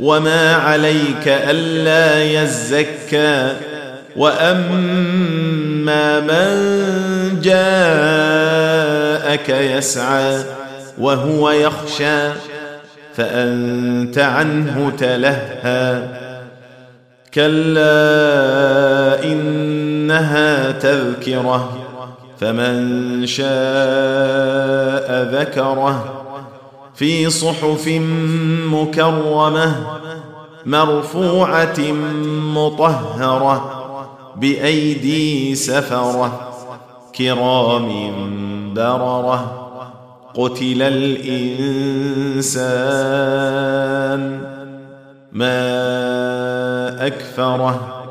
وما عليك الا يزكى واما من جاءك يسعى وهو يخشى فانت عنه تلهى كلا انها تذكره فمن شاء ذكره في صحف مكرمة مرفوعة مطهرة بأيدي سفرة كرام بررة قتل الإنسان ما أكفره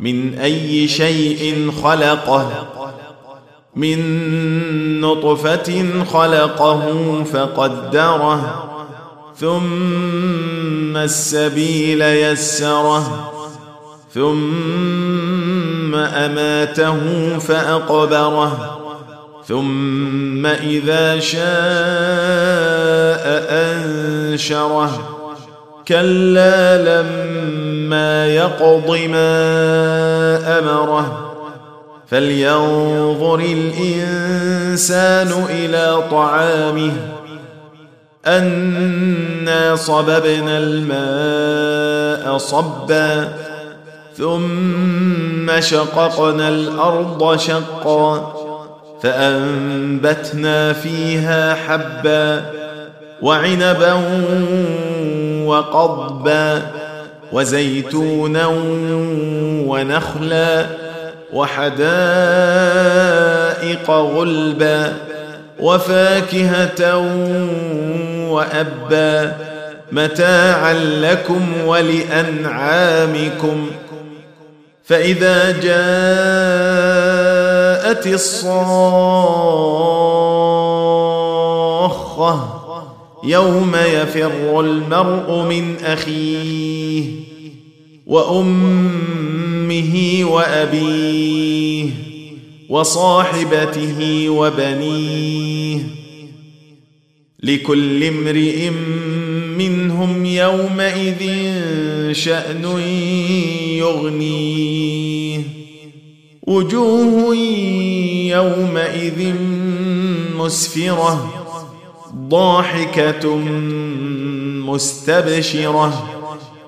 من أي شيء خلقه من نطفة خلقه فقدره ثم السبيل يسره ثم أماته فأقبره ثم إذا شاء أنشره. كلا لما يقض ما أمره. فلينظر الانسان إلى طعامه انا صببنا الماء صبا ثم شققنا الأرض شقا فانبتنا فيها حبا وعنبا وقضبا وزيتونا ونخلا وحدائق غلبا وفاكهة وأبا متاعا لكم ولأنعامكم. فإذا جاءت الصاخة يوم يفر المرء من أخيه وأمه وأبيه وصاحبته وبنيه لكل امرئ منهم يومئذ شأن يغنيه. وجوه يومئذ مسفرة ضاحكة مستبشرة.